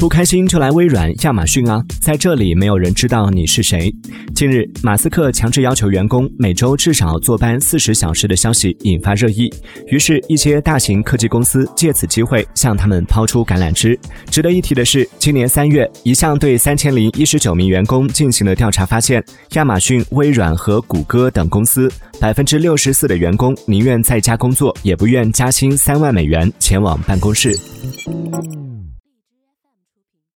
不开心就来微软、亚马逊啊，在这里没有人知道你是谁。近日，马斯克强制要求员工每周至少坐班四十小时的消息引发热议，于是，一些大型科技公司借此机会向他们抛出橄榄枝。值得一提的是，今年三月，一项对三千零一十九名员工进行的调查发现，亚马逊、微软和谷歌等公司百分之六十四的员工宁愿在家工作，也不愿加薪三万美元前往办公室。